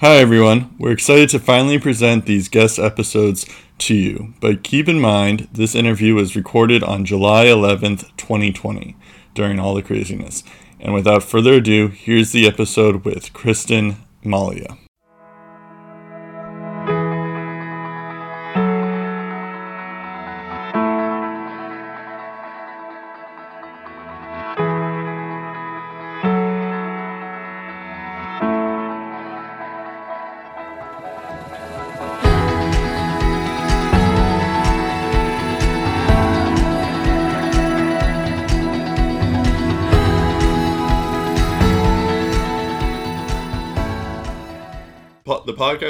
Hi, everyone. We're excited to finally present these guest episodes to you, but keep in mind this interview was recorded on July 11th, 2020, during all the craziness. And without further ado, here's the episode with Kristen Malia.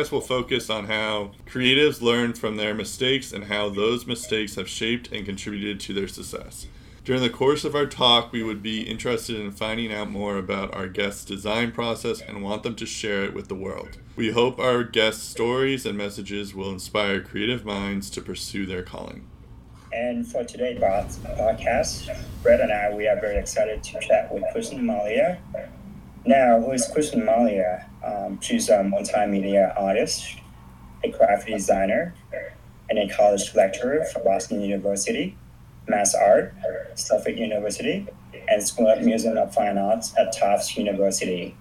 Podcast will focus on how creatives learn from their mistakes and how those mistakes have shaped and contributed to their success. During the course of our talk, we would be interested in finding out more about our guests' design process and want them to share it with the world. We hope our guests' stories and messages will inspire creative minds to pursue their calling. And for today's podcast, Brett and I, we are very excited to chat with Kristen Malia. Now, who is Kristen Malia? Um, she's a multimedia artist, a graphic designer, and a college lecturer for Boston University, Mass Art, Suffolk University, and School of Music and Fine Arts at Tufts University.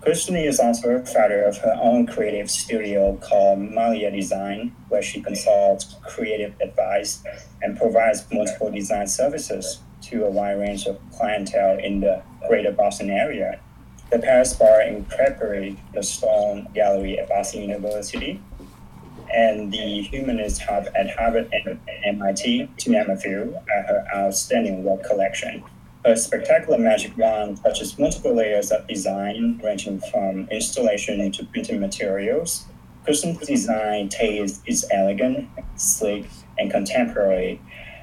Kristen is also founder of her own creative studio called Malia Design, where she consults creative advice and provides multiple design services to a wide range of clientele in the greater Boston area the Paris Bar Incorporate the Stone Gallery at Boston University, and the Humanist Hub at Harvard and MIT, to name a few, are her outstanding work collection. Her spectacular magic wand touches multiple layers of design, ranging from installation to printing materials. Kristen's design taste is elegant, sleek, and contemporary,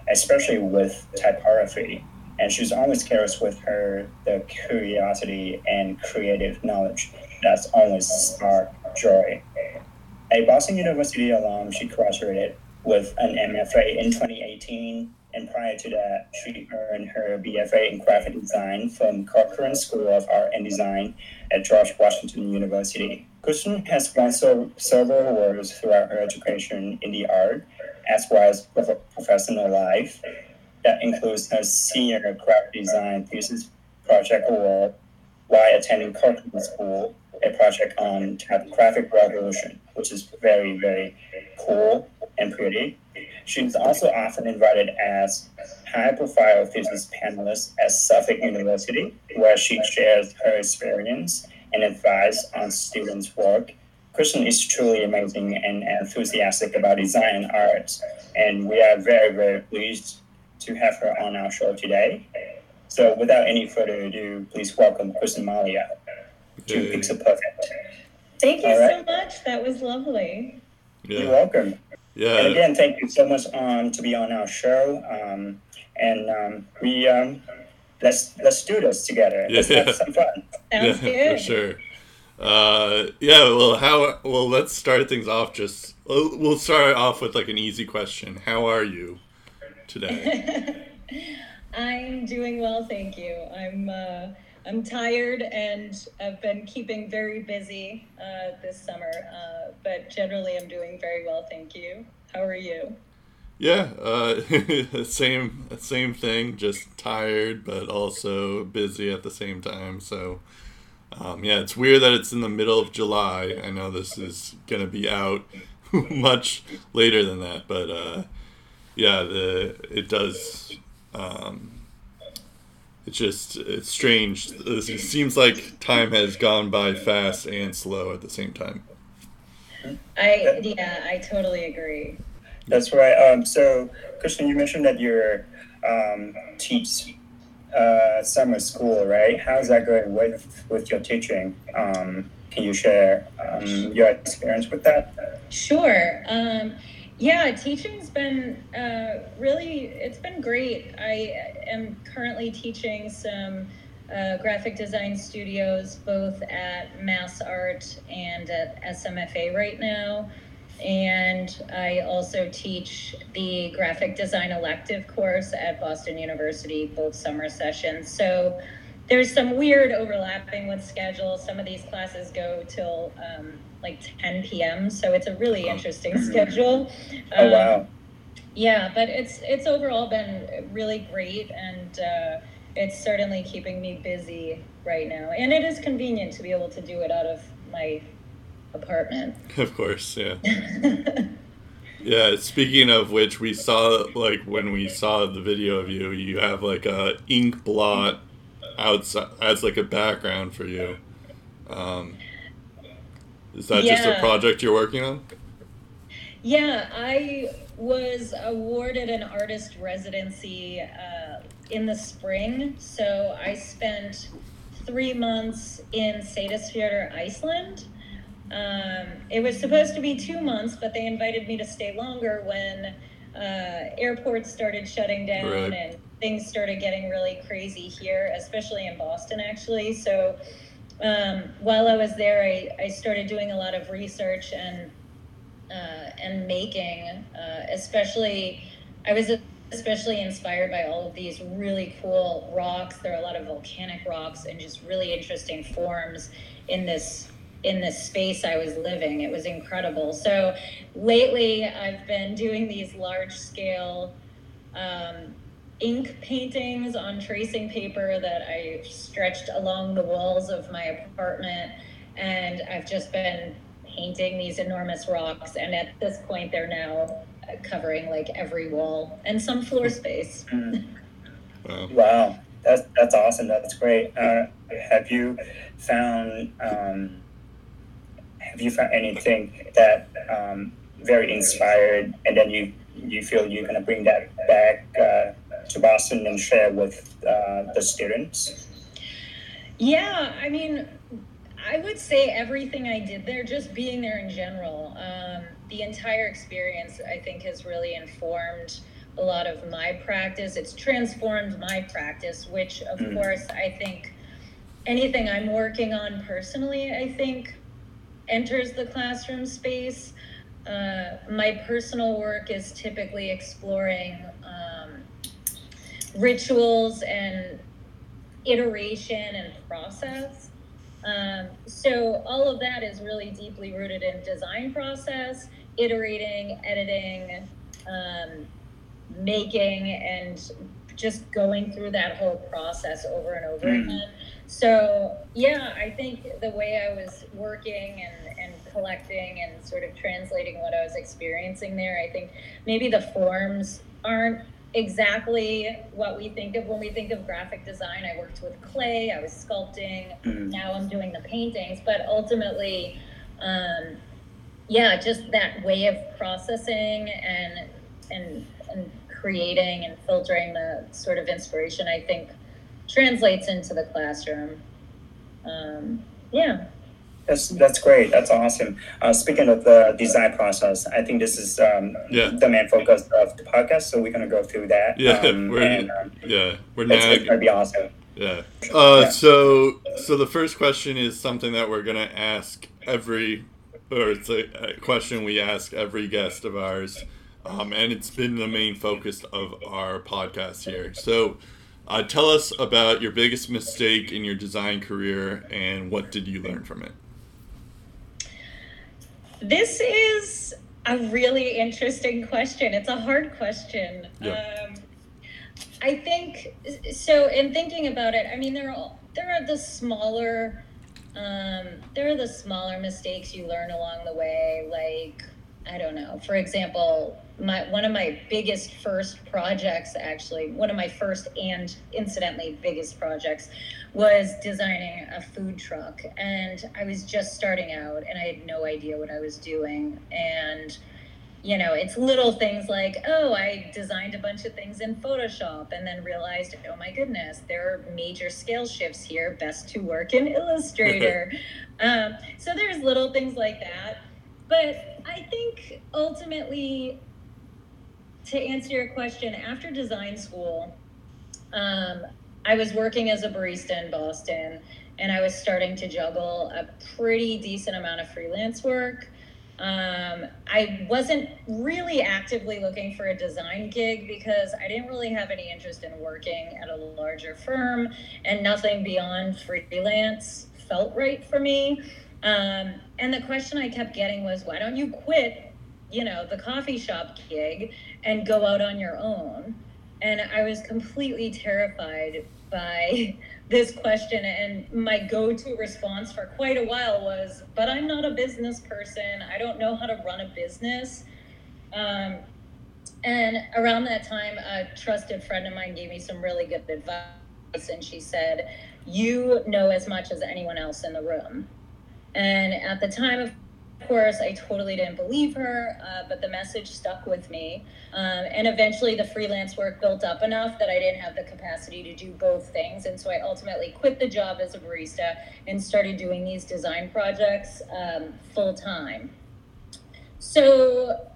especially with typography and she's always carries with her the curiosity and creative knowledge that's always spark joy. A Boston University alum, she graduated with an MFA in 2018, and prior to that, she earned her BFA in graphic design from Corcoran School of Art and Design at George Washington University. Kristen has won so, several awards throughout her education in the art, as well as professional life, that includes her senior graphic design thesis project award while attending Corcoran School, a project on typographic revolution, which is very, very cool and pretty. She's also often invited as high-profile thesis panelist at Suffolk University, where she shares her experience and advice on students' work. Kristen is truly amazing and enthusiastic about design and art, and we are very, very pleased to have her on our show today. So, without any further ado, please welcome Kristen Malia to hey. Pixel Perfect. Thank you right? so much. That was lovely. Yeah. You're welcome. Yeah. And again, thank you so much um, to be on our show. Um, and um, we um, let's let's do this together. Yeah. Let's have some fun. Sounds yeah, good. For sure. Uh, yeah. Well, how? Well, let's start things off. Just we'll, we'll start off with like an easy question. How are you? Today? I'm doing well, thank you. I'm uh, I'm tired and I've been keeping very busy uh, this summer, uh, but generally I'm doing very well, thank you. How are you? Yeah, uh, same same thing. Just tired, but also busy at the same time. So, um, yeah, it's weird that it's in the middle of July. I know this is gonna be out much later than that, but uh, yeah, the it does. Um, it's just it's strange. It seems like time has gone by fast and slow at the same time. I yeah, I totally agree. That's right. Um, so, Kristen, you mentioned that you're um, teach uh, summer school, right? How's that going with with your teaching? Um, can you share um, your experience with that? Sure. Um, yeah, teaching's been uh, really, it's been great. I am currently teaching some uh, graphic design studios both at Mass Art and at SMFA right now. And I also teach the graphic design elective course at Boston University, both summer sessions. So there's some weird overlapping with schedules. Some of these classes go till um, like 10 p.m. So it's a really interesting schedule. Oh wow. Um, yeah, but it's it's overall been really great, and uh, it's certainly keeping me busy right now. And it is convenient to be able to do it out of my apartment. Of course, yeah. Yeah, speaking of which, we saw like when we saw the video of you, you have like a ink blot outside as like a background for you. Um, is that just a project you're working on? Yeah, I was awarded an artist residency uh, in the spring. So I spent three months in Seyðisfjörður, Iceland. Um, it was supposed to be two months, but they invited me to stay longer when uh, airports started shutting down Right. and things started getting really crazy here, especially in Boston, actually. So um, while I was there, I, I started doing a lot of research and uh, and making, uh, especially, I was especially inspired by all of these really cool rocks. There are a lot of volcanic rocks and just really interesting forms in this in this space I was living. It was incredible. So lately, I've been doing these large scale um, ink paintings on tracing paper that I stretched along the walls of my apartment, and I've just been painting these enormous rocks. And at this point, they're now uh, covering like every wall and some floor space. Mm. Wow. Wow, that's that's awesome. That's great. Uh, have you found um, have you found anything that um, very inspired, and then you you feel you're gonna bring that back uh, to Boston and share with uh, the students? Yeah, I mean, I would say everything I did there, just being there in general, um, the entire experience, I think, has really informed a lot of my practice. It's transformed my practice, which, of Mm. course, I think anything I'm working on personally, I think, enters the classroom space. Uh, my personal work is typically exploring rituals and iteration and process. Um, so all of that is really deeply rooted in design process, iterating, editing, um, making, and just going through that whole process over and over Mm. again. So yeah, I think the way I was working and, and collecting and sort of translating what I was experiencing there, I think maybe the forms aren't exactly what we think of when we think of graphic design. I worked with clay, I was sculpting, Mm. now I'm doing the paintings, but ultimately, um, yeah, just that way of processing and and and creating and filtering the sort of inspiration, I think, translates into the classroom. Um, yeah. That's that's great. That's awesome. Uh, speaking of the design process, I think this is um, Yeah. the main focus of the podcast. So we're gonna go through that. Yeah, um, we're and um, yeah we're it's, gonna be awesome. yeah. Uh, Yeah. so so the first question is something that we're gonna ask every, or it's a, a question we ask every guest of ours, um, and it's been the main focus of our podcast here. So. Uh, tell us about your biggest mistake in your design career and what did you learn from it? This is a really interesting question. It's a hard question. Yeah. Um, I think so. In thinking about it, I mean, there are there are the smaller, um, there are the smaller mistakes you learn along the way. Like I don't know. For example, my one of my biggest first projects, actually, one of my first and incidentally biggest projects, was designing a food truck, and I was just starting out, and I had no idea what I was doing, and you know, it's little things like, oh, I designed a bunch of things in Photoshop and then realized, oh my goodness, there are major scale shifts here. Best to work in Illustrator. um, so there's little things like that. But I think ultimately, to answer your question, after design school, um, I was working as a barista in Boston and I was starting to juggle a pretty decent amount of freelance work. Um, I wasn't really actively looking for a design gig because I didn't really have any interest in working at a larger firm, and nothing beyond freelance felt right for me. Um, and the question I kept getting was, why don't you quit, you know, the coffee shop gig and go out on your own? And I was completely terrified by this question. And my go to response for quite a while was, but I'm not a business person. I don't know how to run a business. Um, and around that time, a trusted friend of mine gave me some really good advice. And she said, You know as much as anyone else in the room. And at the time, of course, I totally didn't believe her, uh, but the message stuck with me. Um, and eventually, the freelance work built up enough that I didn't have the capacity to do both things. And so I ultimately quit the job as a barista and started doing these design projects um, full time. So,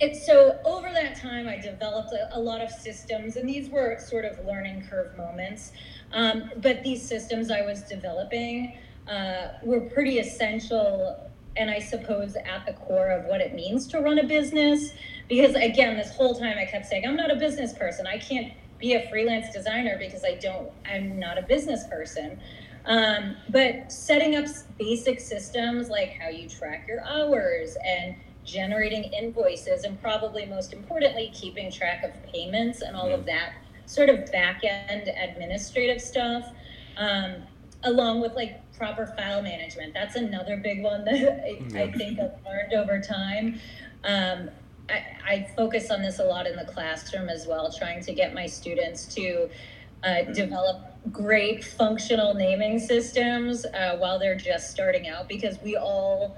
it's so over that time, I developed a, a, lot of systems, and these were sort of learning curve moments. Um, but these systems I was developing uh, were pretty essential and I suppose at the core of what it means to run a business. Because again, this whole time I kept saying, I'm not a business person. I can't be a freelance designer because I don't, I'm not a business person. Um, but setting up basic systems like how you track your hours and generating invoices, and probably most importantly, keeping track of payments and all of that sort of back end administrative stuff. Um, along with like proper file management. That's another big one that I, I think I've learned over time. Um, I, I, focus on this a lot in the classroom as well, trying to get my students to uh, develop great functional naming systems uh, while they're just starting out because we all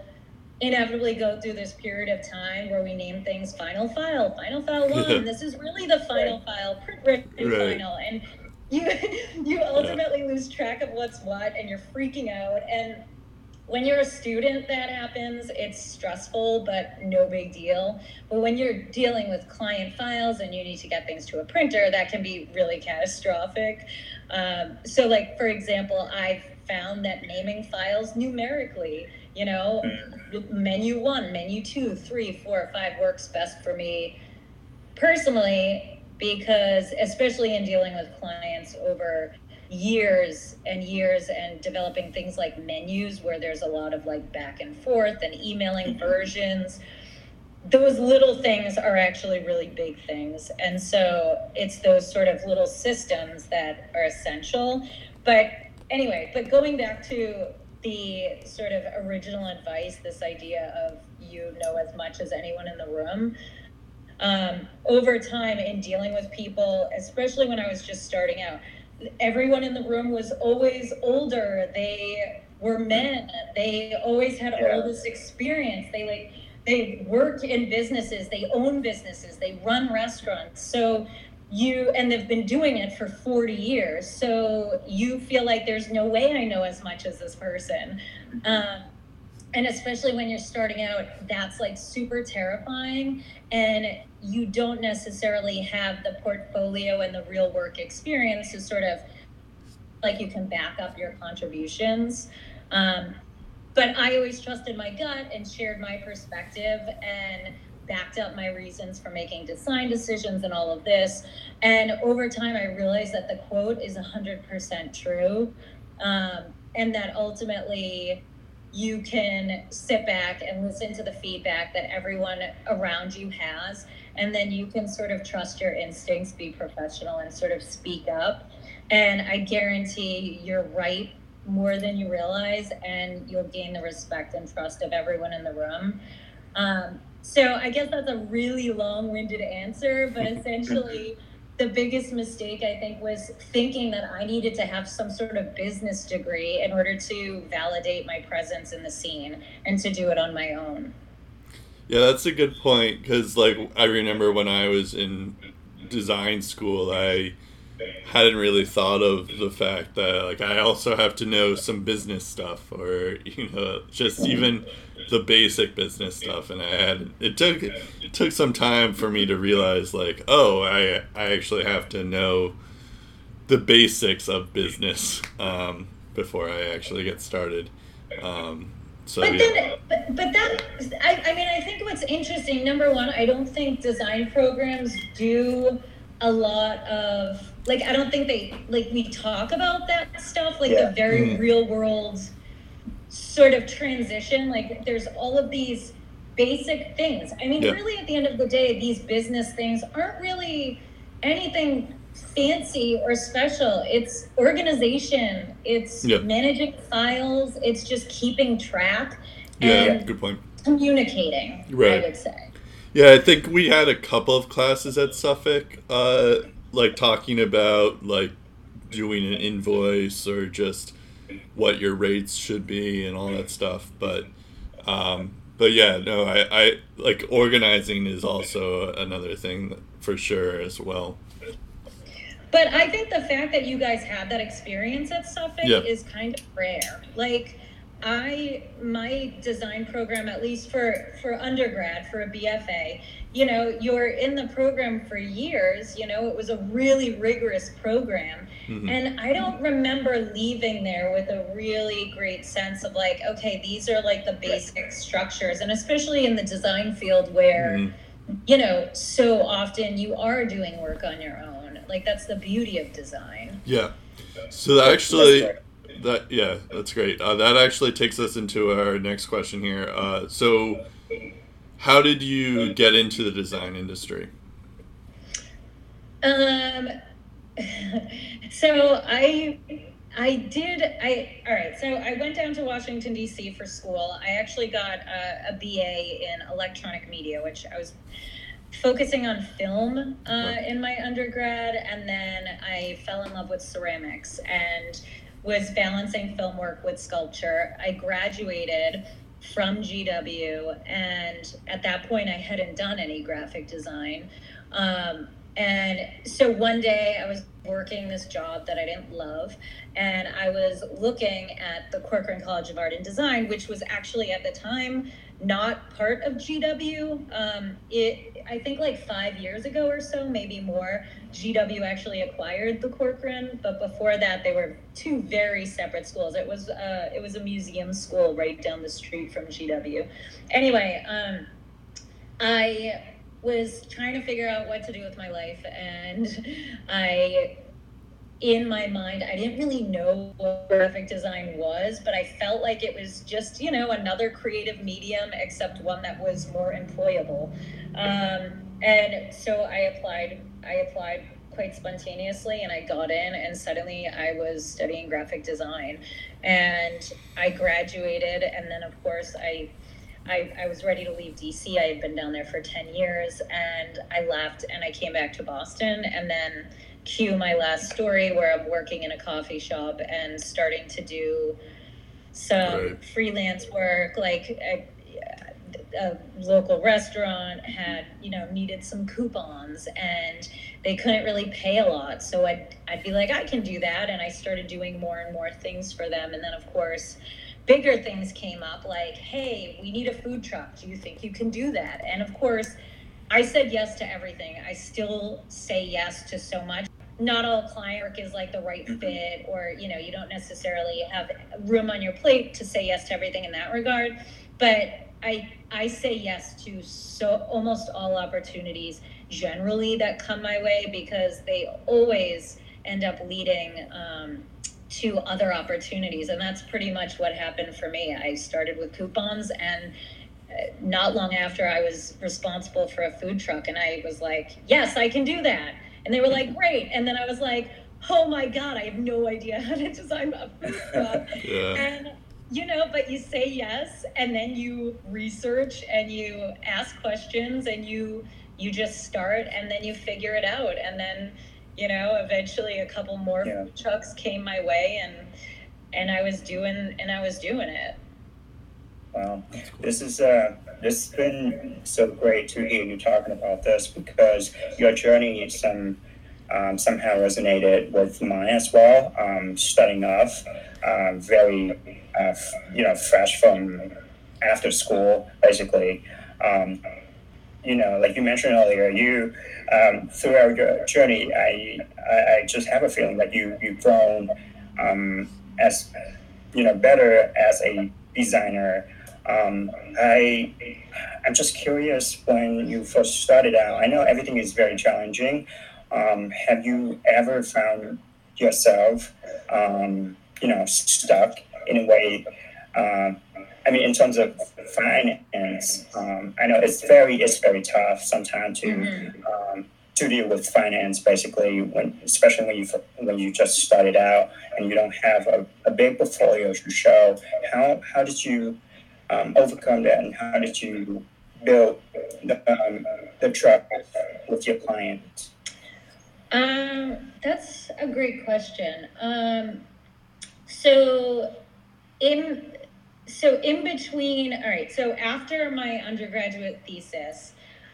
inevitably go through this period of time where we name things final file, final file one. this is really the final file, print written right. final. And you you ultimately yeah. lose track of what's what and you're freaking out. And when you're a student that happens. It's stressful but no big deal. But when you're dealing with client files and you need to get things to a printer that can be really catastrophic. Um, so like for example i've found that naming files numerically you know menu one menu two three four five works best for me personally because especially in dealing with clients over years and years and developing things like menus where there's a lot of like back and forth and emailing mm-hmm. versions those little things are actually really big things and so it's those sort of little systems that are essential but anyway but going back to the sort of original advice this idea of you know as much as anyone in the room um, over time in dealing with people, especially when I was just starting out, everyone in the room was always older. They were men. They always had yeah. all this experience. They like they work in businesses. They own businesses. They run restaurants. So you and they've been doing it for 40 years. So you feel like there's no way I know as much as this person. Um, and especially when you're starting out that's like super terrifying. And you don't necessarily have the portfolio and the real work experience to sort of like you can back up your contributions. Um, but i always trusted my gut and shared my perspective and backed up my reasons for making design decisions and all of this. And over time i realized that the quote is 100% true. Um, and that ultimately you can sit back and listen to the feedback that everyone around you has and then you can sort of trust your instincts be professional and sort of speak up. And i guarantee you're right more than you realize and you'll gain the respect and trust of everyone in the room. Um, so i guess that's a really long-winded answer but essentially the biggest mistake I think was thinking that I needed to have some sort of business degree in order to validate my presence in the scene and to do it on my own. Yeah, that's a good point because, like, I remember when I was in design school, I hadn't really thought of the fact that, like, I also have to know some business stuff or, you know, just even the basic business stuff, and I had it took it took some time for me to realize like, oh, I I actually have to know the basics of business um, before I actually get started. Um, so, but yeah. then, but, but that, I, I mean, I think what's interesting, number one, I don't think design programs do a lot of, like, I don't think they, like, we talk about that stuff, like yeah. the very mm. real world sort of transition. Like there's all of these basic things. I mean, yeah. really, at the end of the day, these business things aren't really anything fancy or special. It's organization, it's yeah. managing files, it's just keeping track. Yeah, good point. Communicating, right. I would say. Yeah, I think we had a couple of classes at Suffolk, uh, like talking about like doing an invoice or just what your rates should be and all that stuff. But um, but yeah, no, I, I like organizing is also another thing for sure as well. But I think the fact that you guys had that experience at Suffolk yeah. is kind of rare. Like I my design program, at least for for undergrad for a BFA, you know, you're in the program for years. You know, it was a really rigorous program, mm-hmm. and I don't remember leaving there with a really great sense of like, okay, these are like the basic structures, and especially in the design field where. Mm-hmm. You know, so often you are doing work on your own. Like that's the beauty of design. Yeah. So actually, that yeah, that's great. Uh, that actually takes us into our next question here. Uh, so, how did you get into the design industry? Um, so I I did I all right. So I went down to Washington D.C. for school. I actually got a, a BA in electronic media, which I was focusing on film uh, in my undergrad, and then I fell in love with ceramics and was balancing film work with sculpture. I graduated from GW, and at that point, I hadn't done any graphic design. Um, and so one day I was working this job that I didn't love, and I was looking at the Corcoran College of Art and Design, which was actually at the time not part of GW. Um, it, I think like five years ago or so, maybe more, GW actually acquired the Corcoran, but before that, they were two very separate schools. It was uh, it was a museum school right down the street from GW. Anyway, um, I was trying to figure out what to do with my life, and I in my mind, I didn't really know what graphic design was, but I felt like it was just, you know, another creative medium, except one that was more employable. Um, and so I applied. I applied quite spontaneously, and I got in, and suddenly I was studying graphic design, and I graduated, and then of course I. I, I was ready to leave DC. I had been down there for 10 years and I left and I came back to Boston. And then cue my last story where I'm working in a coffee shop and starting to do some right. freelance work. Like a, a, local restaurant had, you know, needed some coupons and they couldn't really pay a lot. So I'd, I'd be like, I can do that. And I started doing more and more things for them. And then, of course, bigger things came up like, hey, we need a food truck. Do you think you can do that? And of course, I said yes to everything. I still say yes to so much. Not all client work is like the right mm-hmm. fit, or you know, you don't necessarily have room on your plate to say yes to everything in that regard. But I I say yes to so almost all opportunities generally that come my way because they always end up leading um, to other opportunities, and that's pretty much what happened for me. I started with coupons and not long after I was responsible for a food truck, and I was like, "Yes, I can do that." And they were like, "Great!" And then I was like, "Oh my god, I have no idea how to design a food truck." yeah. And you know, but you say yes, and then you research and you ask questions, and you you just start, and then you figure it out, and then you know, eventually a couple more yeah. food trucks came my way, and and I was doing and I was doing it. Wow, this is uh, this has been so great to hear you talking about this because your journey some um, somehow resonated with mine as well. Um, starting off uh, very uh, you know fresh from after school, basically. Um, you know, like you mentioned earlier, you um, throughout your journey, I, I, I just have a feeling that you you've grown um, as you know better as a designer um, I I'm just curious when you first started out. I know everything is very challenging. Um, have you ever found yourself, um, you know, stuck in a way Um, I mean, in terms of finance, um, I know it's very it's very tough sometimes to mm-hmm. um, to deal with finance. Basically, when especially when you when you just started out and you don't have a, a big portfolio to show. How how did you um, overcome that, and how did you build the, um, the trust with your clients? Um, that's a great question. Um, so in so in between, all right. So after my undergraduate thesis,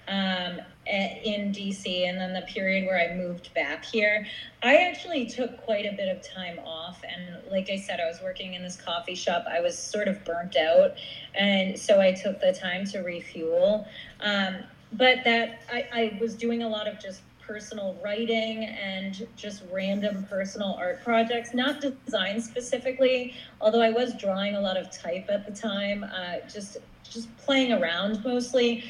um, in DC, and then the period where I moved back here, I actually took quite a bit of time off. And like I said, I was working in this coffee shop. I was sort of burnt out, and so I took the time to refuel. Um, but that I, I was doing a lot of just personal writing and just random personal art projects, not design specifically, although I was drawing a lot of type at the time, uh, just just playing around mostly.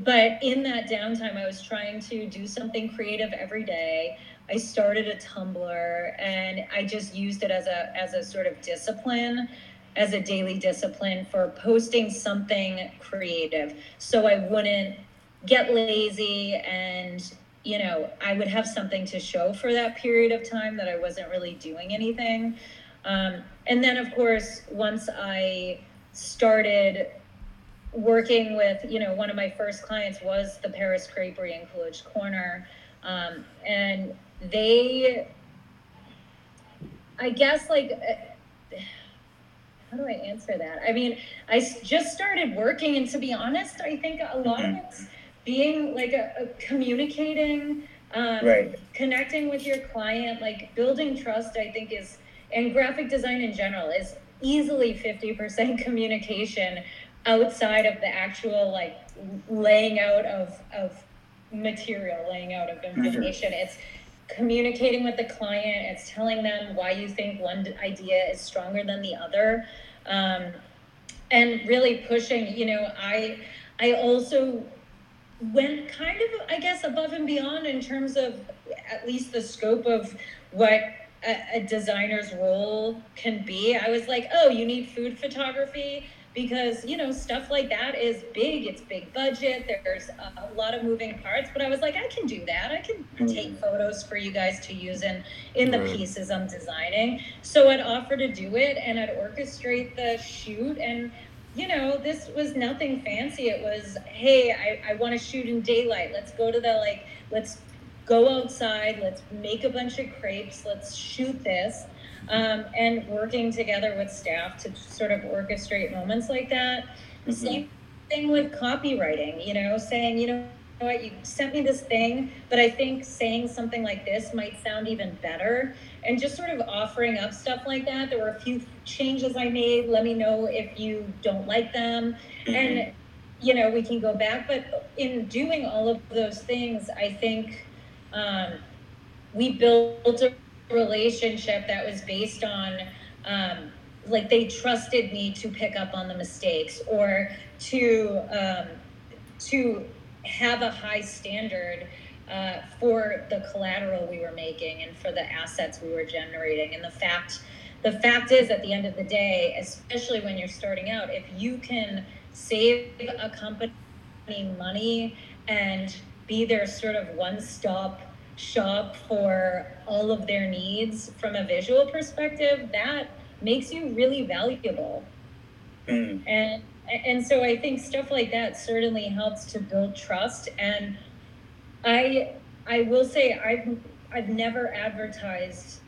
But in that downtime, I was trying to do something creative every day. I started a Tumblr and I just used it as a as a sort of discipline as a daily discipline for posting something creative so I wouldn't get lazy and you know, I would have something to show for that period of time that I wasn't really doing anything. Um, and then, of course, once I started working with, you know, one of my first clients was the Paris Creperie in Coolidge Corner. Um, and they, I guess, like, uh, how do I answer that? I mean, I just started working, and to be honest, I think a lot mm-hmm. of it's being like a, a communicating um, right. connecting with your client like building trust i think is and graphic design in general is easily 50% communication outside of the actual like laying out of of material laying out of mm-hmm. information it's communicating with the client it's telling them why you think one idea is stronger than the other um, and really pushing you know i i also went kind of, I guess, above and beyond in terms of at least the scope of what a, a, designer's role can be. I was like, oh, you need food photography because you know stuff like that is big. It's big budget. There's a, a lot of moving parts. But I was like, I can do that. I can mm-hmm. take photos for you guys to use in in the pieces I'm designing. So I'd offer to do it, and I'd orchestrate the shoot and you know, this was nothing fancy. It was, hey, I, I want to shoot in daylight. Let's go to the, like, let's go outside. Let's make a bunch of crepes. Let's shoot this. Um, and working together with staff to sort of orchestrate moments like that. Mm-hmm. Same thing with copywriting, you know, saying, you know, what, you sent me this thing, but I think saying something like this might sound even better and just sort of offering up stuff like that. There were a few changes I made. Let me know if you don't like them. Mm-hmm. And, you know, we can go back. But in doing all of those things, I think um, we built a relationship that was based on, um, like, they trusted me to pick up on the mistakes or to, um, to have a high standard uh, for the collateral we were making and for the assets we were generating. And the fact, the fact is, at the end of the day, especially when you're starting out, if you can save a company money and be their sort of one-stop shop for all of their needs from a visual perspective, that makes you really valuable. Mm. And and so I think stuff like that certainly helps to build trust and I I will say I've I've never advertised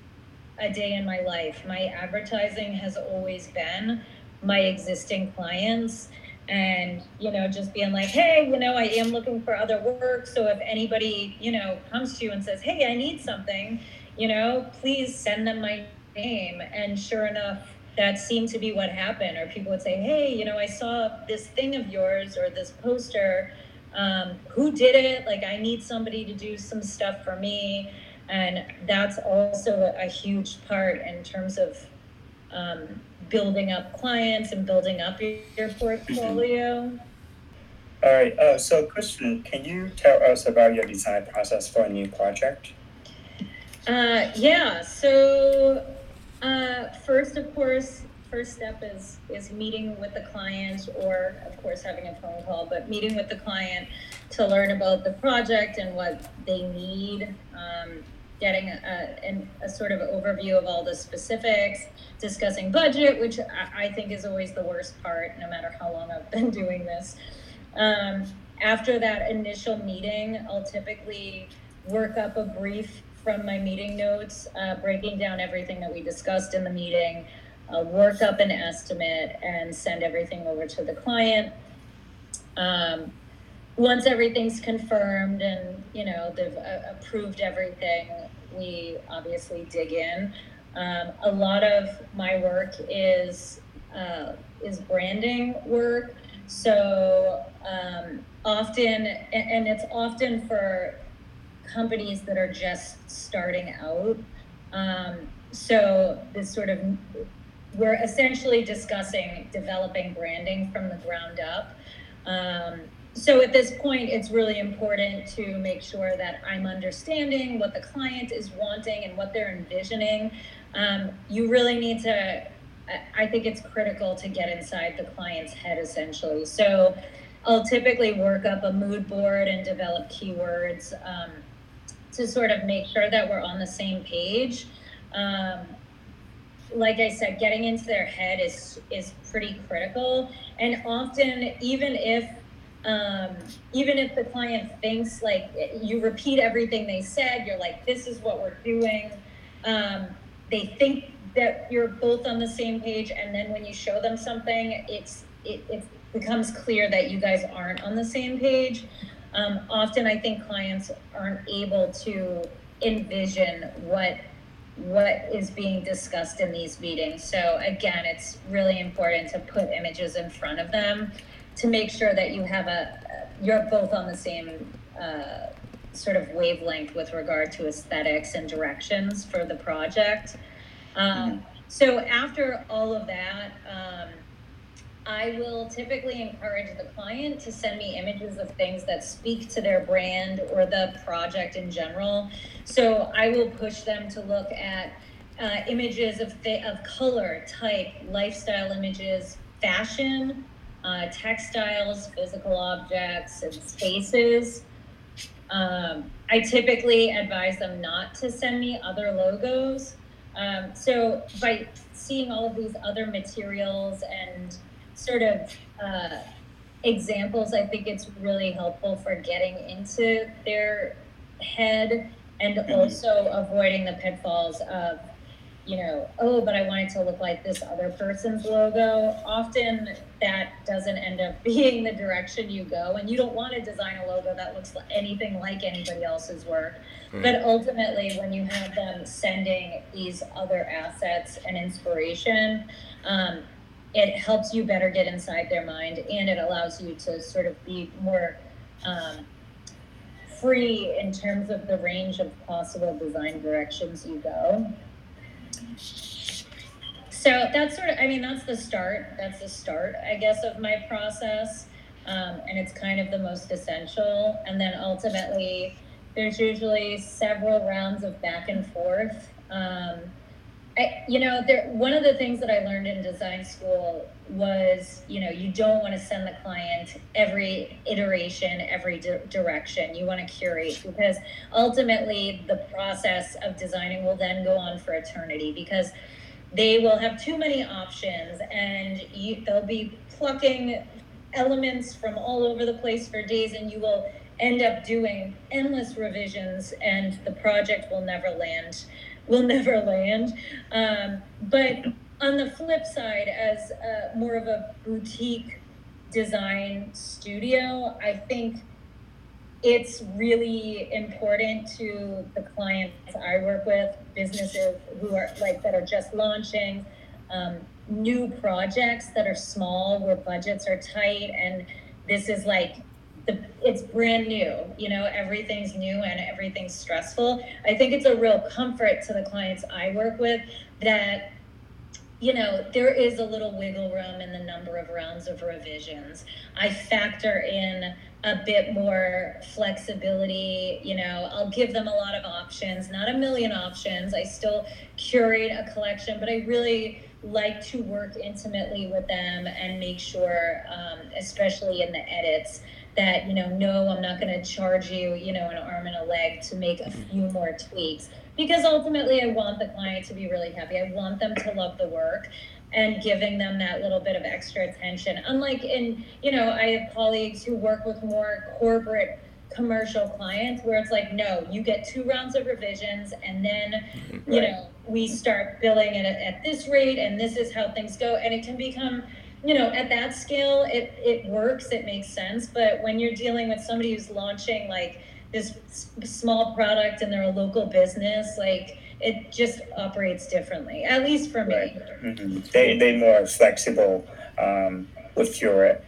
a day in my life. My advertising has always been my existing clients and you know just being like hey you know i am looking for other work so if anybody you know comes to you and says hey i need something you know please send them my name. And sure enough that seemed to be what happened or people would say hey you know i saw this thing of yours or this poster um, who did it? Like i need somebody to do some stuff for me. And that's also a huge part in terms of um, building up clients and building up your portfolio all right uh, so kristen can you tell us about your design process for a new project uh, yeah so uh, first of course first step is is meeting with the client, or of course having a phone call, but meeting with the client to learn about the project and what they need. Um, getting a, a, sort of overview of all the specifics, discussing budget, which I, I, think is always the worst part, no matter how long I've been doing this. Um, after that initial meeting, I'll typically work up a brief from my meeting notes, uh, breaking down everything that we discussed in the meeting, uh, work up an estimate, and send everything over to the client. Um, once everything's confirmed and you know they've uh, approved everything, we obviously dig in. Um, a lot of my work is uh, is branding work. So um, often, and it's often for companies that are just starting out. Um, so this sort of we're essentially discussing developing branding from the ground up. Um, so at this point, it's really important to make sure that I'm understanding what the client is wanting and what they're envisioning. Um, you really need to, I think it's critical to get inside the client's head essentially. So I'll typically work up a mood board and develop keywords um, to sort of make sure that we're on the same page. Um, like I said, getting into their head is is pretty critical. And often, even if um, even if the client thinks like you repeat everything they said, you're like, this is what we're doing. Um, they think that you're both on the same page, and then when you show them something, it's it, it becomes clear that you guys aren't on the same page. Um, often, I think clients aren't able to envision what what is being discussed in these meetings. So again, it's really important to put images in front of them to make sure that you have a you're both on the same uh, sort of wavelength with regard to aesthetics and directions for the project. Um, mm-hmm. So after all of that, um, I will typically encourage the client to send me images of things that speak to their brand or the project in general. So I will push them to look at uh, images of, th- of color, type, lifestyle images, fashion, uh, textiles, physical objects, and spaces. Um, I typically advise them not to send me other logos. Um, so by seeing all of these other materials and sort of uh, examples, I think it's really helpful for getting into their head and mm-hmm. also avoiding the pitfalls of you know, oh, but I want it to look like this other person's logo. Often that doesn't end up being the direction you go, and you don't want to design a logo that looks anything like anybody else's work. Mm. But ultimately, when you have them sending these other assets and inspiration, um, it helps you better get inside their mind, and it allows you to sort of be more. Um, free in terms of the range of possible design directions you go. So that's sort of, I mean, that's the start. That's the start, I guess, of my process. Um, and it's kind of the most essential. And then ultimately, there's usually several rounds of back and forth. Um, I, you know, there, one of the things that I learned in design school was, you know, you don't want to send the client every iteration, every di- direction. You want to curate because ultimately the process of designing will then go on for eternity because they will have too many options and you, they'll be plucking elements from all over the place for days and you will end up doing endless revisions and the project will never land will never land. Um, but on the flip side, as a, more of a boutique design studio, I think it's really important to the clients I work with, businesses who are like that are just launching, um, new projects that are small where budgets are tight, and this is like the, it's brand new you know everything's new and everything's stressful. I think it's a real comfort to the clients i work with that you know there is a little wiggle room in the number of rounds of revisions. I factor in a bit more flexibility you know i'll give them a lot of options not a million options. I still curate a collection but i really like to work intimately with them and make sure, um, especially in the edits, that you know no i'm not going to charge you you know an arm and a leg to make a mm-hmm. few more tweaks. Because ultimately i want the client to be really happy. I want them to love the work and giving them that little bit of extra attention. Unlike in you know i have colleagues who work with more corporate commercial clients where it's like no you get two rounds of revisions and then mm-hmm. you know we start billing it at, at this rate and this is how things go. And it can become you know, at that scale, it, it works, it makes sense. But when you're dealing with somebody who's launching like this s- small product and they're a local business, like it just operates differently, at least for me. Right. hmm They they more flexible um, with your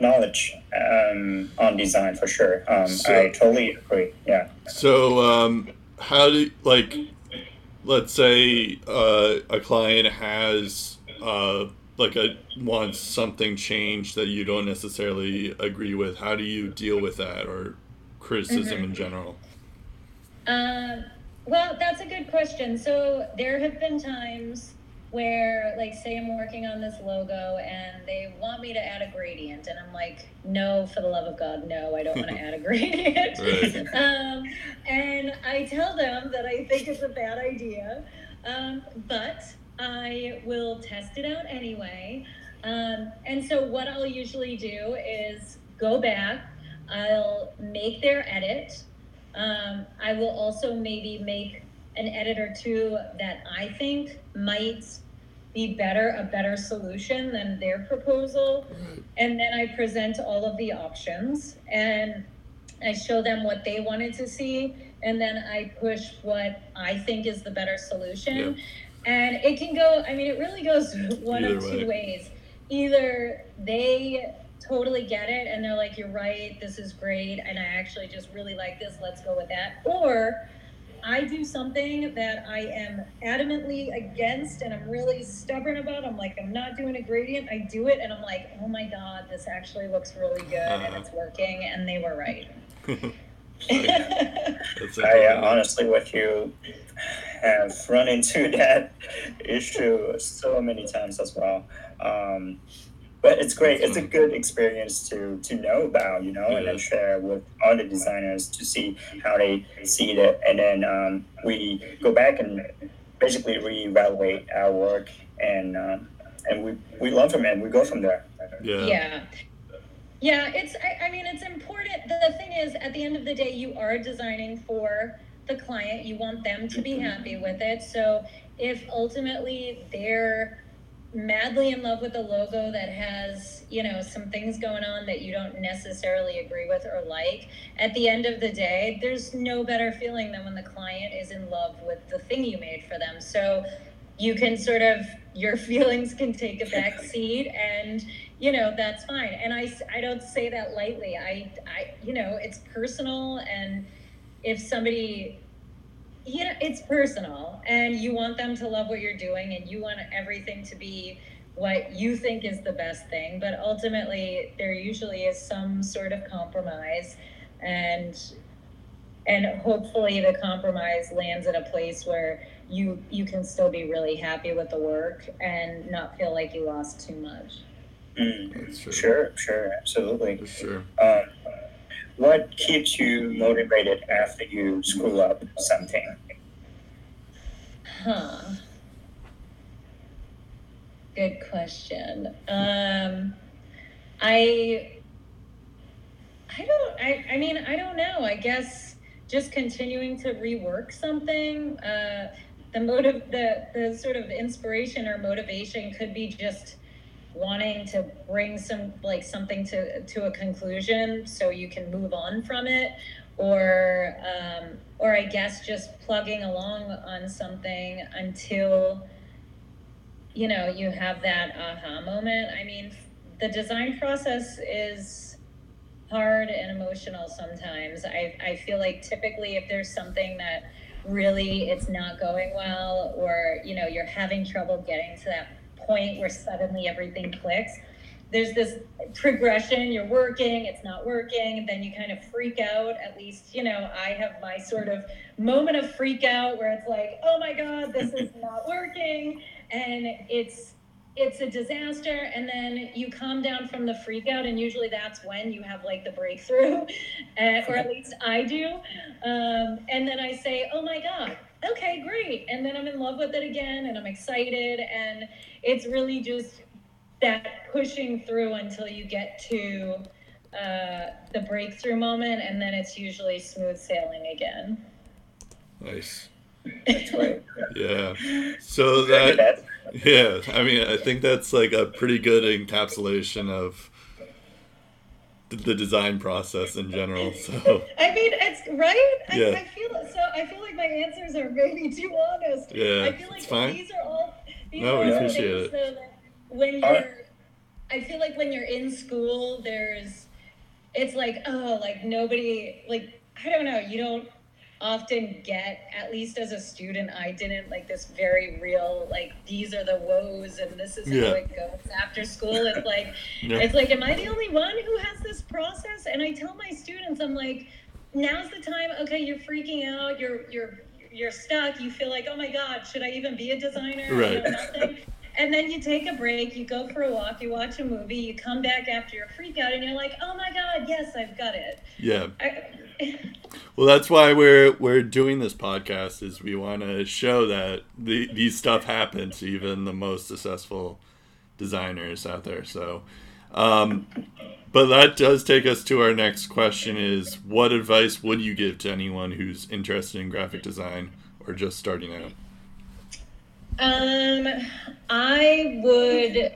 knowledge um, on design for sure. Um, So- I totally agree. Yeah. So, um, how do like, let's say uh, a client has uh, like a wants something changed that you don't necessarily agree with. How do you deal with that or criticism in general? Um, well, that's a good question. So there have been times where, like, say I'm working on this logo and they want me to add a gradient, and I'm like, no, for the love of God, no, I don't want to add a gradient. Right. um, and I tell them that I think it's a bad idea, um, but I will test it out anyway. Um, and so what I'll usually do is go back. I'll make their edit. Um, I will also maybe make an edit or two that I think might be better, a better solution than their proposal. And then I present all of the options and I show them what they wanted to see. And then I push what I think is the better solution. And it can go, I mean, it really goes one Either of way. two ways. Either they totally get it and they're like, you're right, this is great, and I actually just really like this, let's go with that. Or I do something that I am adamantly against and I'm really stubborn about. I'm like, I'm not doing a gradient. I do it and I'm like, oh my God, this actually looks really good and it's working, and they were right. That's I uh, honestly, with you, have run into that issue so many times as well. Um, but it's great. It's a good experience to to know about, you know, and then share with other designers to see how they see it, and then um, we go back and basically reevaluate our work, and um, and we we learn from it. and We go from there. yeah. yeah yeah it's I, I mean it's important the, the thing is at the end of the day you are designing for the client you want them to be mm-hmm. happy with it. So if ultimately they're madly in love with a logo that has you know some things going on that you don't necessarily agree with or like at the end of the day there's no better feeling than when the client is in love with the thing you made for them. So you can sort of your feelings can take a back seat and you know that's fine. And I, I don't say that lightly. I i you know it's personal and if somebody you know it's personal and you want them to love what you're doing and you want everything to be what you think is the best thing but ultimately there usually is some sort of compromise and and hopefully the compromise lands in a place where you you can still be really happy with the work and not feel like you lost too much Mm, sure, sure, absolutely. Sure. Um, what keeps you motivated after you screw up something? Huh. Good question. Um, I, I don't. I. I mean, I don't know. I guess just continuing to rework something. Uh, the motive, the the sort of inspiration or motivation could be just wanting to bring some like something to to a conclusion so you can move on from it or um, or I guess just plugging along on something until you know you have that aha moment. I mean, the design process is hard and emotional sometimes. I I feel like typically if there's something that really it's not going well or you know you're having trouble getting to that point where suddenly everything clicks there's this progression you're working it's not working and then you kind of freak out. At least you know i have my sort of moment of freak out where it's like oh my god this is not working. And it's it's a disaster. And then you calm down from the freak out and usually that's when you have like the breakthrough uh, or at least i do. Um, and then i say oh my god okay great and then i'm in love with it again and i'm excited and it's really just that pushing through until you get to uh, the breakthrough moment and then it's usually smooth sailing again Nice. That's right. Yeah. So that yeah, I mean, I think that's like a pretty good encapsulation of the, the design process in general. So I mean, it's right. I, Yeah. I feel so. I feel like my answers are maybe too honest. Yeah, I feel like it's fine. these are all. These No, are we appreciate things so when you're, I feel like when you're in school, there's, it's like oh, like nobody, like I don't know, you don't often get at least as a student i didn't like this very real like these are the woes and this is Yeah. how it goes after school it's like Yeah. it's like, am I the only one who has this process? And I tell my students, I'm like, now's the time. Okay, you're freaking out. You're you're you're stuck. You feel like, oh my god, should I even be a designer? You Right. know. And then you take a break. You go for a walk. You watch a movie. You come back after your freak out, and you're like, oh my god, yes, I've got it. yeah. I, Well, that's why we're we're doing this podcast is we want to show that the, these stuff happens to even the most successful designers out there. So, um, but that does take us to our next question: is what advice would you give to anyone who's interested in graphic design or just starting out? Um, I would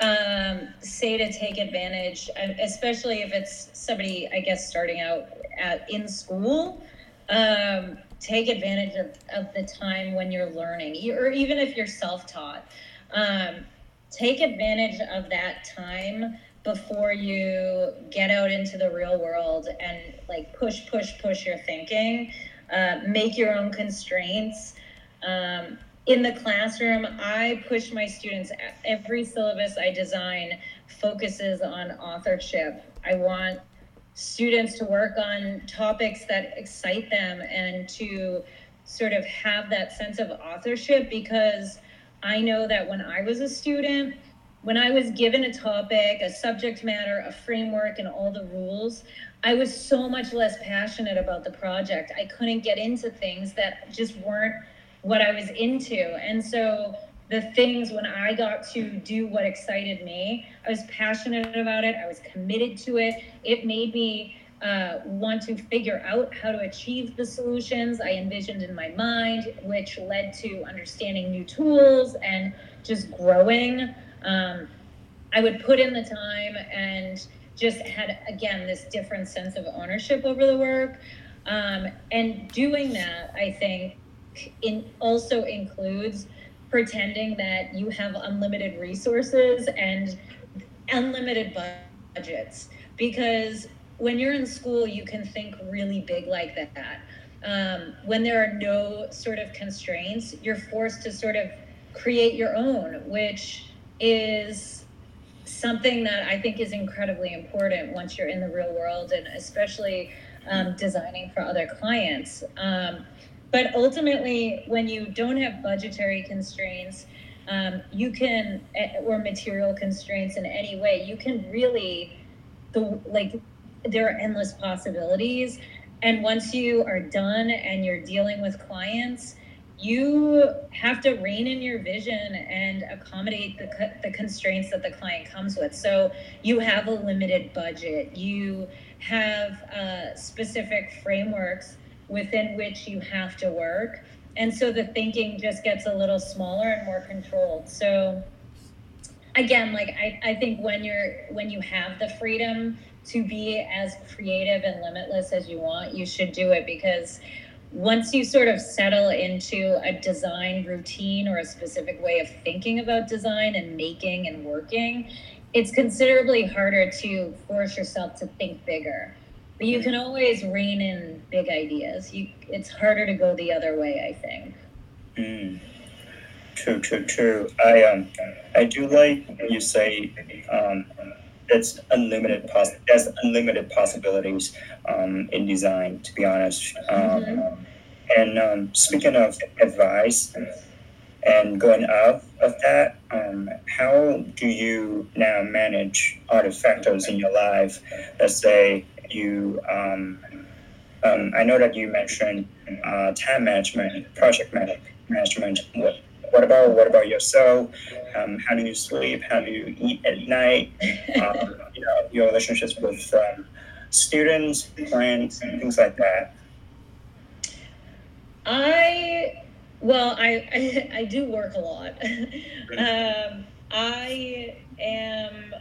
um, say to take advantage, especially if it's somebody, I guess, starting out at in school. Um, take advantage of, of the time when you're learning, or even if you're self-taught. Um, take advantage of that time before you get out into the real world and like push, push, push your thinking. Uh, make your own constraints. Um, in the classroom, I push my students, every syllabus I design focuses on authorship. I want students to work on topics that excite them and to sort of have that sense of authorship because I know that when I was a student, when I was given a topic, a subject matter, a framework, and all the rules, I was so much less passionate about the project. I couldn't get into things that just weren't what I was into. And so the things when I got to do what excited me, I was passionate about it, I was committed to it. It made me uh, want to figure out how to achieve the solutions I envisioned in my mind, which led to understanding new tools and just growing. Um, I would put in the time and just had, again, this different sense of ownership over the work. Um, and doing that, I think, in also includes pretending that you have unlimited resources and unlimited budgets. Because when you're in school you can think really big like that. Um, when there are no sort of constraints you're forced to sort of create your own which is something that i think is incredibly important once you're in the real world and especially um, designing for other clients. Um, but ultimately when you don't have budgetary constraints um, you can eh, or material constraints in any way you can really the like there are endless possibilities. And once you are done and you're dealing with clients you have to rein in your vision and accommodate the, the constraints that the client comes with. So you have a limited budget. You have uh, specific frameworks within which you have to work. And so the thinking just gets a little smaller and more controlled. So again like I, I think when you're when you have the freedom to be as creative and limitless as you want you should do it because once you sort of settle into a design routine or a specific way of thinking about design and making and working it's considerably harder to force yourself to think bigger you can always rein in big ideas you it's harder to go the other way i think Mm. True, true, true. I um, I do like when you say um, it's unlimited pos. There's unlimited possibilities um, in design. To be honest, um, Mhm. and um, speaking of advice, And going out of that, um, how do you now manage artifactos in your life? Let's say you, um, um, I know that you mentioned uh, time management, project management. What, what about what about yourself? Um, how do you sleep? How do you eat at night? Um, you know, your relationships with um, students, friends, and things like that. I well, I I, I do work a lot. um, I am.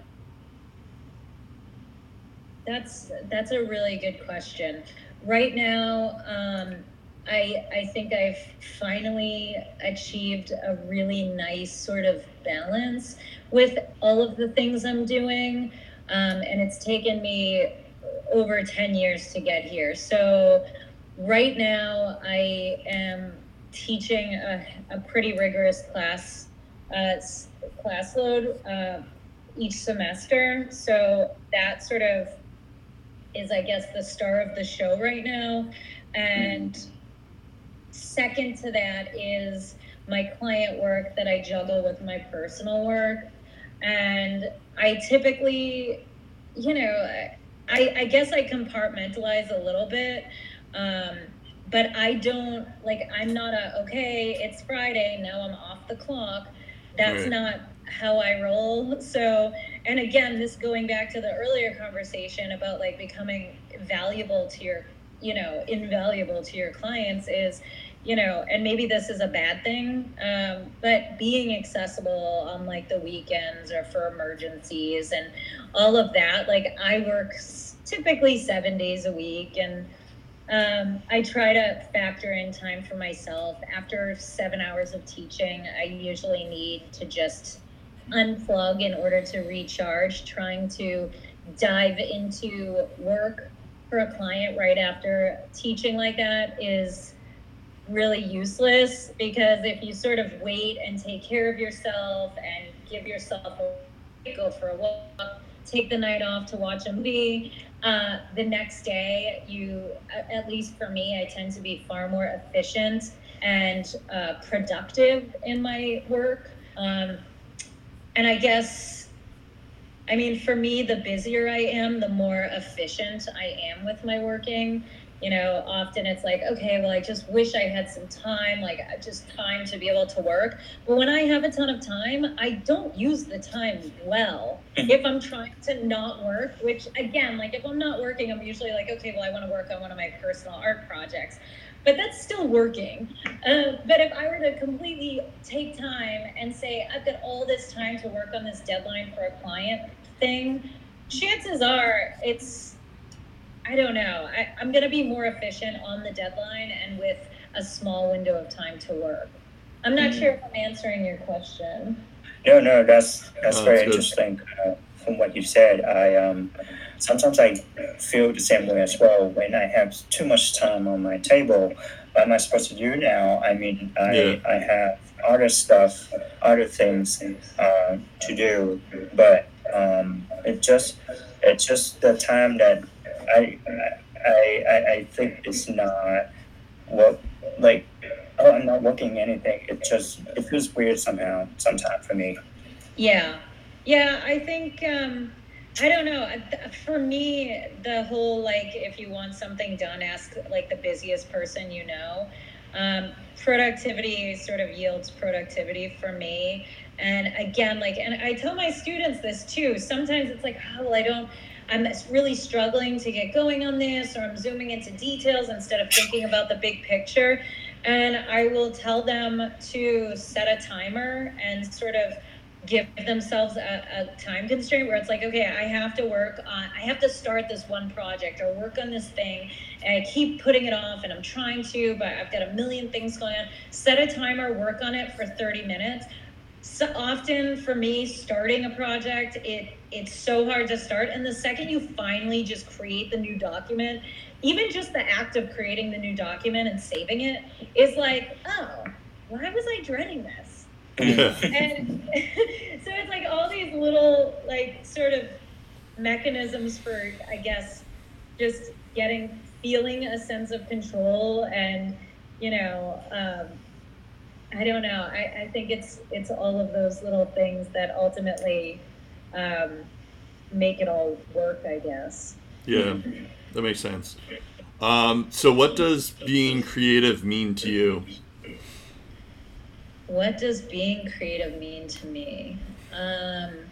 That's that's a really good question. Right now, um, I I think I've finally achieved a really nice sort of balance with all of the things I'm doing, um, and it's taken me over ten years to get here. So right now, I am teaching a, a pretty rigorous class uh, class load uh, each semester. So that sort of is, I guess, the star of the show right now. And second to that is my client work that I juggle with my personal work. And I typically, you know, I, I guess I compartmentalize a little bit. Um, but I don't like I'm not a okay, it's Friday, now I'm off the clock. That's right. not how I roll. So, and again, this going back to the earlier conversation about like becoming valuable to your, you know, invaluable to your clients is, you know, and maybe this is a bad thing, um, but being accessible on like the weekends or for emergencies and all of that. Like I work typically seven days a week and um, I try to factor in time for myself. After seven hours of teaching, I usually need to just unplug in order to recharge. Trying to dive into work for a client right after teaching like that is really useless because if you sort of wait and take care of yourself and give yourself a go for a walk, take the night off to watch a movie, uh, the next day, you, at least for me, I tend to be far more efficient and uh, productive in my work. Um, and I guess, I mean, for me, the busier I am, the more efficient I am with my working. You know often it's like okay well i just wish i had some time like just time to be able to work. But when i have a ton of time i don't use the time well. Mm-hmm. if i'm trying to not work which again like if i'm not working i'm usually like okay well i want to work on one of my personal art projects but that's still working uh, but if i were to completely take time and say i've got all this time to work on this deadline for a client thing chances are it's I don't know. I, I'm going to be more efficient on the deadline and with a small window of time to work. I'm not mm. sure if I'm answering your question. No, no, that's that's oh, very that's interesting. Uh, from what you said, I um, sometimes I feel the same way as well. When I have too much time on my table, what am I supposed to do now? I mean, I yeah. I have other stuff, other things uh, to do, but um, it just it's just the time that I, I, I, I think it's not what like oh I'm not working anything. It just it feels weird somehow sometimes for me. Yeah, yeah. I think um, I don't know. For me, the whole like if you want something done, ask like the busiest person you know. Um, productivity sort of yields productivity for me. And again, like, and I tell my students this too. Sometimes it's like, oh, well, I don't I'm really struggling to get going on this, or I'm zooming into details instead of thinking about the big picture. And I will tell them to set a timer and sort of give themselves a, a, time constraint where it's like, okay, I have to work on, I have to start this one project or work on this thing. And I keep putting it off and I'm trying to, but I've got a million things going on. Set a timer, work on it for 30 minutes so often for me starting a project it it's so hard to start and the second you finally just create the new document even just the act of creating the new document and saving it is like oh why was i dreading this and so it's like all these little like sort of mechanisms for i guess just getting feeling a sense of control and you know um, I don't know. I, I think it's it's all of those little things that ultimately um, make it all work. I guess. Yeah, that makes sense. Um, so, what does being creative mean to you? What does being creative mean to me? Um,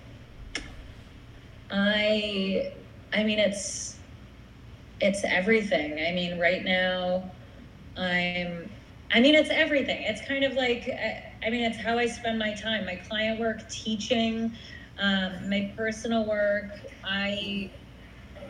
I, I mean, it's it's everything. I mean, right now, I'm. I mean, it's everything. It's kind of like, I mean, it's how I spend my time. My client work, teaching, um, my personal work. I,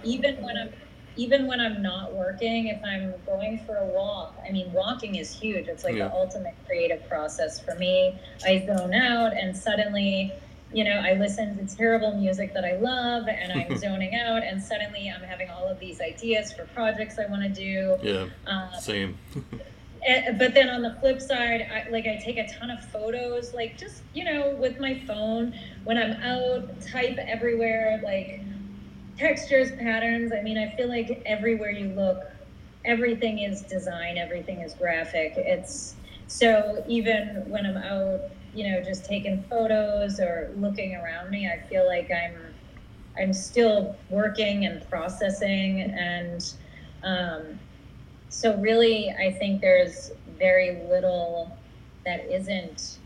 even when I'm even when I'm not working, if I'm going for a walk, I mean, walking is huge. It's like yeah. the ultimate creative process for me. I zone out and suddenly, you know, I listen to terrible music that I love and I'm zoning out and suddenly I'm having all of these ideas for projects I want to do. Yeah. Um, same. and, but then on the flip side, I, like I take a ton of photos, like just, you know, with my phone when I'm out, type everywhere, like, textures, patterns. I mean, I feel like everywhere you look, everything is design, everything is graphic. It's so even when I'm out, you know, just taking photos or looking around me, I feel like I'm I'm still working and processing and um, so really I think there's very little that isn't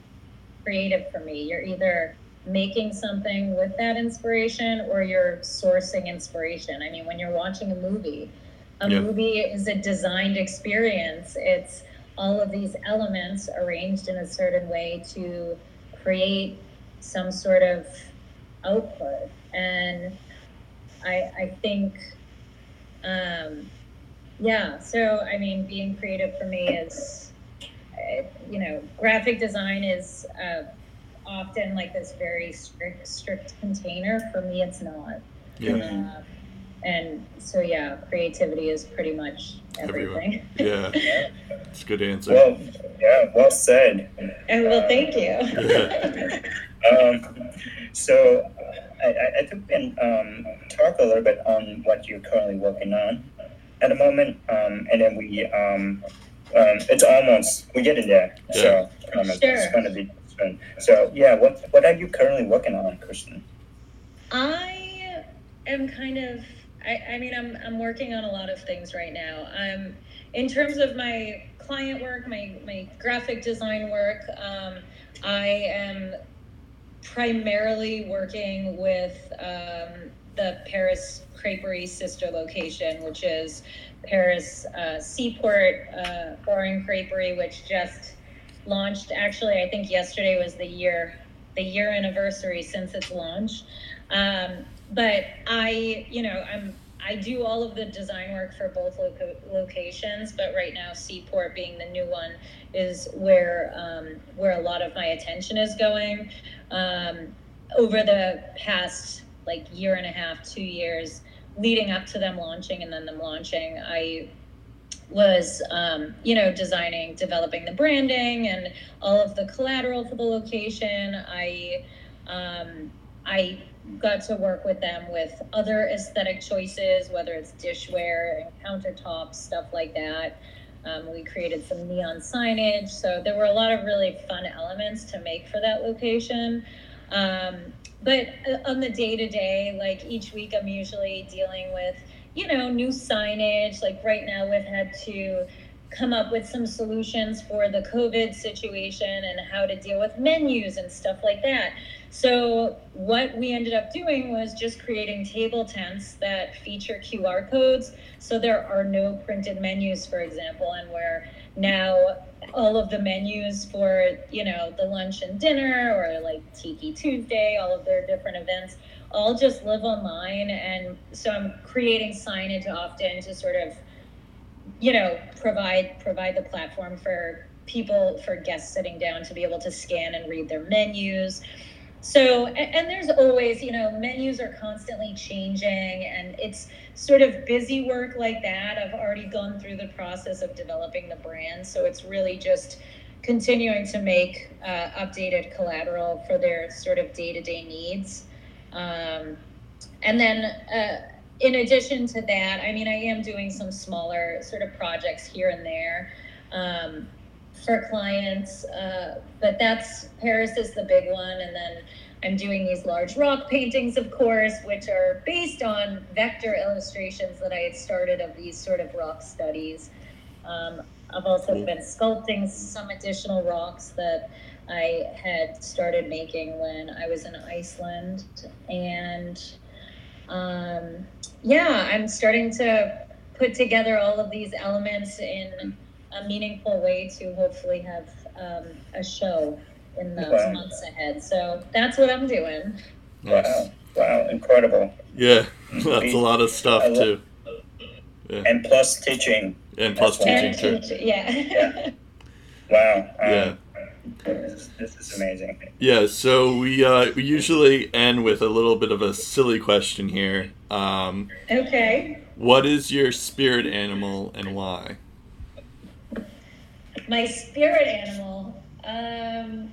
creative for me. You're either making something with that inspiration or you're sourcing inspiration. I mean, when you're watching a movie, a movie is a designed experience. It's all of these elements arranged in a certain way to create some sort of output. And I, I think, um, yeah, so I mean, being creative for me is, uh, you know, graphic design is. Uh, often like this very strict strict container. For me, it's not. Yeah. Uh, and so yeah, creativity is pretty much everything. Everyone. Yeah, it's a good answer. Well, yeah, well said. And well, thank you. um, so I, I think we can um, talk a little bit on what you're currently working on at the moment, um, and then we um, um, it's almost we get in there. Yeah. So um, sure. it's going to be so yeah, what what are you currently working on, Kristen? I am kind of. I, I mean, I'm I'm working on a lot of things right now. I'm in terms of my client work, my my graphic design work. Um, I am primarily working with um, the Paris Creperie sister location, which is Paris uh, Seaport uh, Boring Creperie, which just launched. Actually, I think yesterday was the year the year anniversary since its launch. Um, but I, you know, I'm I do all of the design work for both loco- locations, but right now Seaport being the new one is where um, where a lot of my attention is going. Um, over the past like year and a half, two years, leading up to them launching and then them launching, I was um, you know designing developing the branding and all of the collateral for the location. I um, i got to work with them with other aesthetic choices whether it's dishware and countertops stuff like that. Um, we created some neon signage so there were a lot of really fun elements to make for that location. Um, but uh, on the day to day like each week i'm usually dealing with you know, new signage. Like right now, we've had to come up with some solutions for the COVID situation and how to deal with menus and stuff like that. So, what we ended up doing was just creating table tents that feature QR codes. So, there are no printed menus, for example, and where now all of the menus for, you know, the lunch and dinner or like Tiki Tuesday, all of their different events all just live online. And so I'm creating signage often to sort of, you know, provide provide the platform for people for guests sitting down to be able to scan and read their menus. So, and, and there's always, you know, menus are constantly changing, and it's sort of busy work like that. I've already gone through the process of developing the brand. So it's really just continuing to make uh, updated collateral for their sort of day to day needs. Um, and then, uh, in addition to that, I mean, I am doing some smaller sort of projects here and there. Um, for clients. Uh, but that's Paris is the big one, and then I'm doing these large rock paintings, of course, which are based on vector illustrations that I had started of these sort of rock studies. Um, I've also been sculpting some additional rocks that I had started making when I was in Iceland. And um, yeah, I'm starting to put together all of these elements in a meaningful way to hopefully have um, a show in the wow. months ahead. So that's what I'm doing. Nice. Wow. Wow, incredible. Yeah, that's a lot of stuff too. Yeah. And plus teaching. And plus teaching too. Teach, yeah. yeah. Wow. Um, yeah. This, this is amazing. Yeah, so we uh, we usually end with a little bit of a silly question here. Um, okay. What is your spirit animal and why? My spirit animal. Um,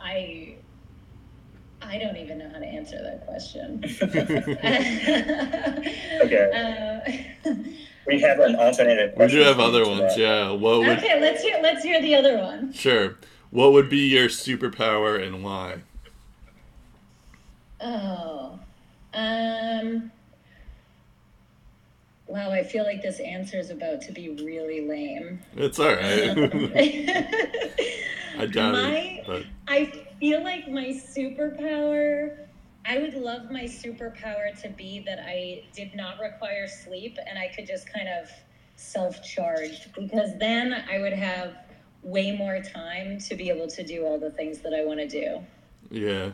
I I don't even know how to answer that question. okay. Uh, we have an alternative. We do have other ones. Yeah. What would? Okay, let's hear. Let's hear the other one. Sure. What would be your superpower and why? Oh. Um. Wow, I feel like this answer is about to be really lame. It's all right. Um, I doubt my, it. But... I feel like my superpower. I would love my superpower to be that I did not require sleep and I could just kind of self charge because then I would have way more time to be able to do all the things that I want to do. Yeah.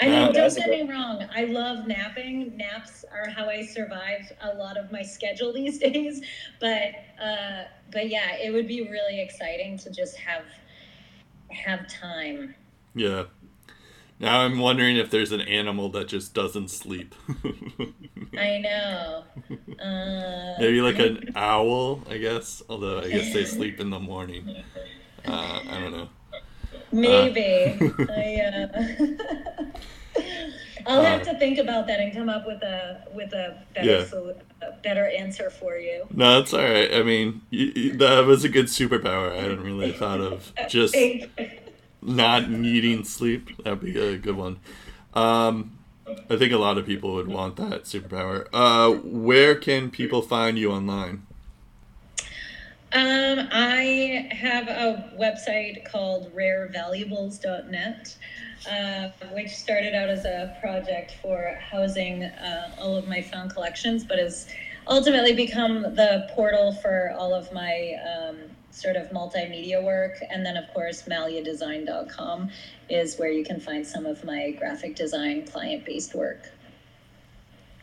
I mean, don't get me wrong. I love napping. Naps are how I survive a lot of my schedule these days. But, uh, but yeah, it would be really exciting to just have have time. Yeah. Now I'm wondering if there's an animal that just doesn't sleep. I know. Uh, Maybe like an owl, I guess. Although I guess they sleep in the morning. Uh, I don't know. Maybe. Uh, I, uh, I'll have to think about that and come up with a with a better yeah. sol- a better answer for you. No, that's all right. I mean, you, you, that was a good superpower. I hadn't really thought of just not needing sleep. That'd be a good one. Um, I think a lot of people would want that superpower. Uh, where can people find you online? Um, I have a website called rarevaluables.net, uh, which started out as a project for housing uh, all of my found collections, but has ultimately become the portal for all of my um, sort of multimedia work. And then, of course, maliadesign.com is where you can find some of my graphic design client based work.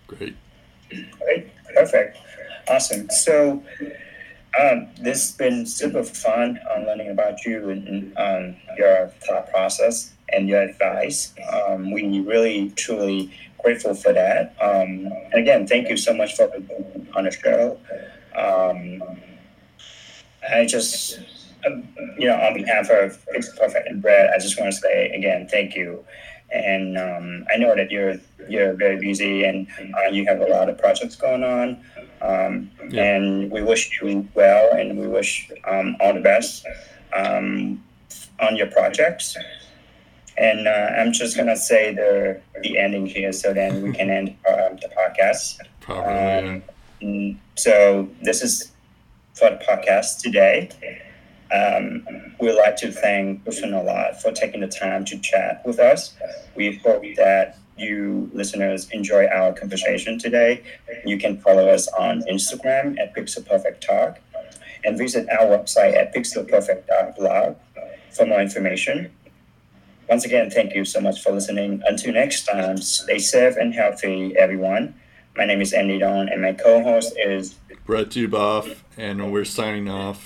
Great. Great. Perfect. Awesome. So, um, this has been super fun on learning about you and um, your thought process and your advice. Um, we really, truly grateful for that. Um, and again, thank you so much for being on the show. Um, I just, um, you know, on behalf of Pixel Perfect and Brett, I just want to say again, thank you. And I know that you're you're very busy and uh, you have a lot of projects going on. Um, yeah. And we wish you well and we wish um, all the best um, on your projects. And uh, I'm just going to say the, the ending here so then we can end um, the podcast. Probably, yeah. So this is for the podcast today. Um, we'd like to thank Kristen a lot for taking the time to chat with us. We hope that you listeners enjoy our conversation today, you can follow us on Instagram at Pixel Perfect Talk and visit our website at pixelperfect.blog for more information. Once again, thank you so much for listening. Until next time, stay safe and healthy, everyone. My name is Andy Don, and my co host is Brett Duboff, and we're signing off.